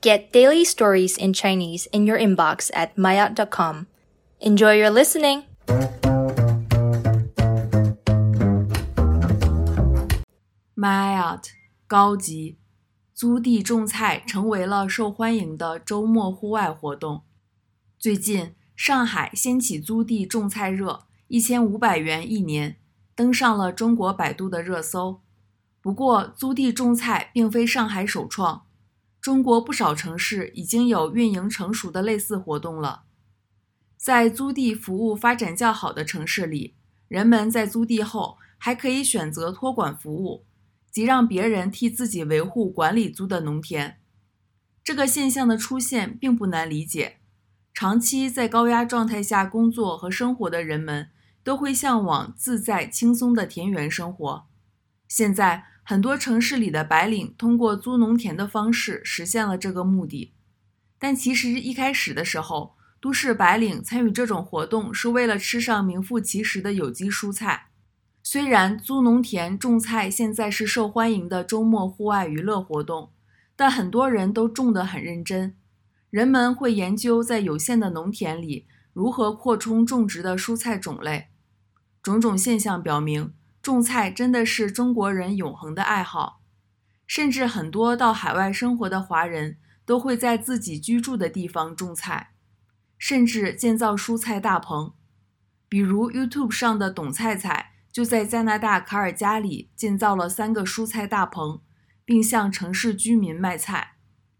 Get daily stories in Chinese in your inbox at maya.com. Enjoy your listening! Mayat 高级，租地种菜成为了受欢迎的周末户外活动。最近，上海掀起租地种菜热，一千五百元一年，登上了中国百度的热搜。不过，租地种菜并非上海首创， 中国不少城市已经有运营成熟的类似活动了。在租地服务发展较好的城市里，人们在租地后还可以选择托管服务。即让别人替自己维护管理租的农田，这个现象的出现并不难理解。长期在高压状态下工作和生活的人们，都会向往自在轻松的田园生活。现在，很多城市里的白领通过租农田的方式实现了这个目的。但其实一开始的时候，都市白领参与这种活动是为了吃上名副其实的有机蔬菜。虽然租农田种菜现在是受欢迎的周末户外娱乐活动，但很多人都种得很认真。人们会研究在有限的农田里如何扩充种植的蔬菜种类。种种现象表明，种菜真的是中国人永恒的爱好。甚至很多到海外生活的华人都会在自己居住的地方种菜，甚至建造蔬菜大棚，比如 YouTube 上的董菜菜。就在加拿大卡尔加里建造了三个蔬菜大棚，并向城市居民卖菜。